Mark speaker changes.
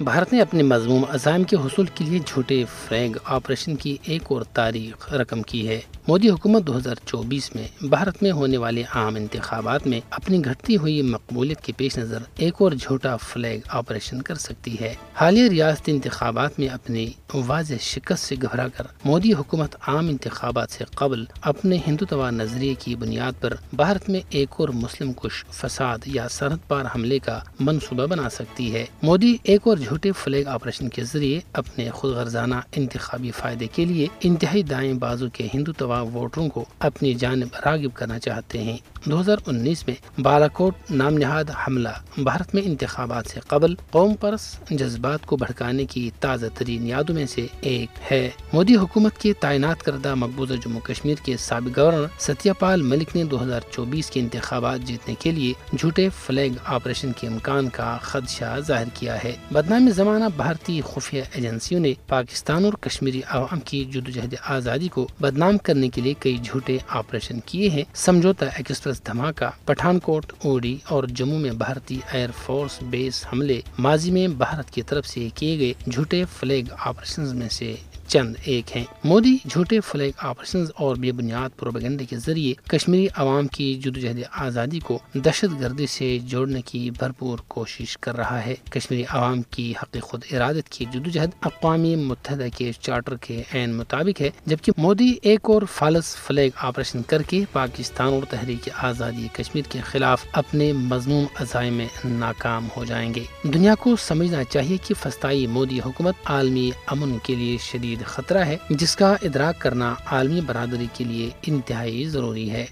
Speaker 1: بھارت نے اپنے مضموم عزائم کے حصول کے لیے جھوٹے فلیگ آپریشن کی ایک اور تاریخ رقم کی ہے۔ مودی حکومت دو ہزار چوبیس میں بھارت میں ہونے والے عام انتخابات میں اپنی گھٹتی ہوئی مقبولیت کے پیش نظر ایک اور جھوٹا فلیگ آپریشن کر سکتی ہے۔ حالیہ ریاستی انتخابات میں اپنی واضح شکست سے گھبرا کر مودی حکومت عام انتخابات سے قبل اپنے ہندوتوا نظریے کی بنیاد پر بھارت میں ایک اور مسلم کش فساد یا سرحد پار حملے کا منصوبہ بنا سکتی ہے۔ مودی ایک اور جھوٹے فلیگ آپریشن کے ذریعے اپنے خود غرضانہ انتخابی فائدے کے لیے انتہائی دائیں بازو کے ہندوتوا ووٹروں کو اپنی جانب راغب کرنا چاہتے ہیں۔ دو ہزار انیس میں بالاکوٹ نام نہاد حملہ بھارت میں انتخابات سے قبل قوم پرس جذبات کو بھڑکانے کی تازہ ترین یادوں میں سے ایک ہے۔ مودی حکومت کے تعینات کردہ مقبوضہ جموں کشمیر کے سابق گورنر ستیہ پال ملک نے دو ہزار چوبیس کے انتخابات جیتنے کے لیے جھوٹے فلیگ آپریشن کے امکان کا خدشہ ظاہر کیا ہے۔ بدنامی زمانہ بھارتی خفیہ ایجنسیوں نے پاکستان اور کشمیری عوام کی جدوجہد آزادی کو بدنام کرنے کے لیے کئی جھوٹے آپریشن کیے ہیں۔ سمجھوتا ایکسپریس دھماکہ، پٹھان کوٹ اوڑی اور جموں میں بھارتی ایئر فورس بیس حملے ماضی میں بھارت کی طرف سے کیے گئے جھوٹے فلیگ آپریشن میں سے چند ایک ہیں۔ مودی جھوٹے فلیگ آپریشن اور بے بنیاد پروپیگنڈے کے ذریعے کشمیری عوام کی جدوجہد آزادی کو دہشت گردی سے جوڑنے کی بھرپور کوشش کر رہا ہے۔ کشمیری عوام کی کی حق خود ارادت کی جدوجہد اقوام متحدہ کے چارٹر کے عین مطابق ہے، جبکہ مودی ایک اور فالس فلیگ آپریشن کر کے پاکستان اور تحریک آزادی کشمیر کے خلاف اپنے مضمون عزائم میں ناکام ہو جائیں گے۔ دنیا کو سمجھنا چاہیے کہ فسطائی مودی حکومت عالمی امن کے لیے شدید خطرہ ہے، جس کا ادراک کرنا عالمی برادری کے لیے انتہائی ضروری ہے۔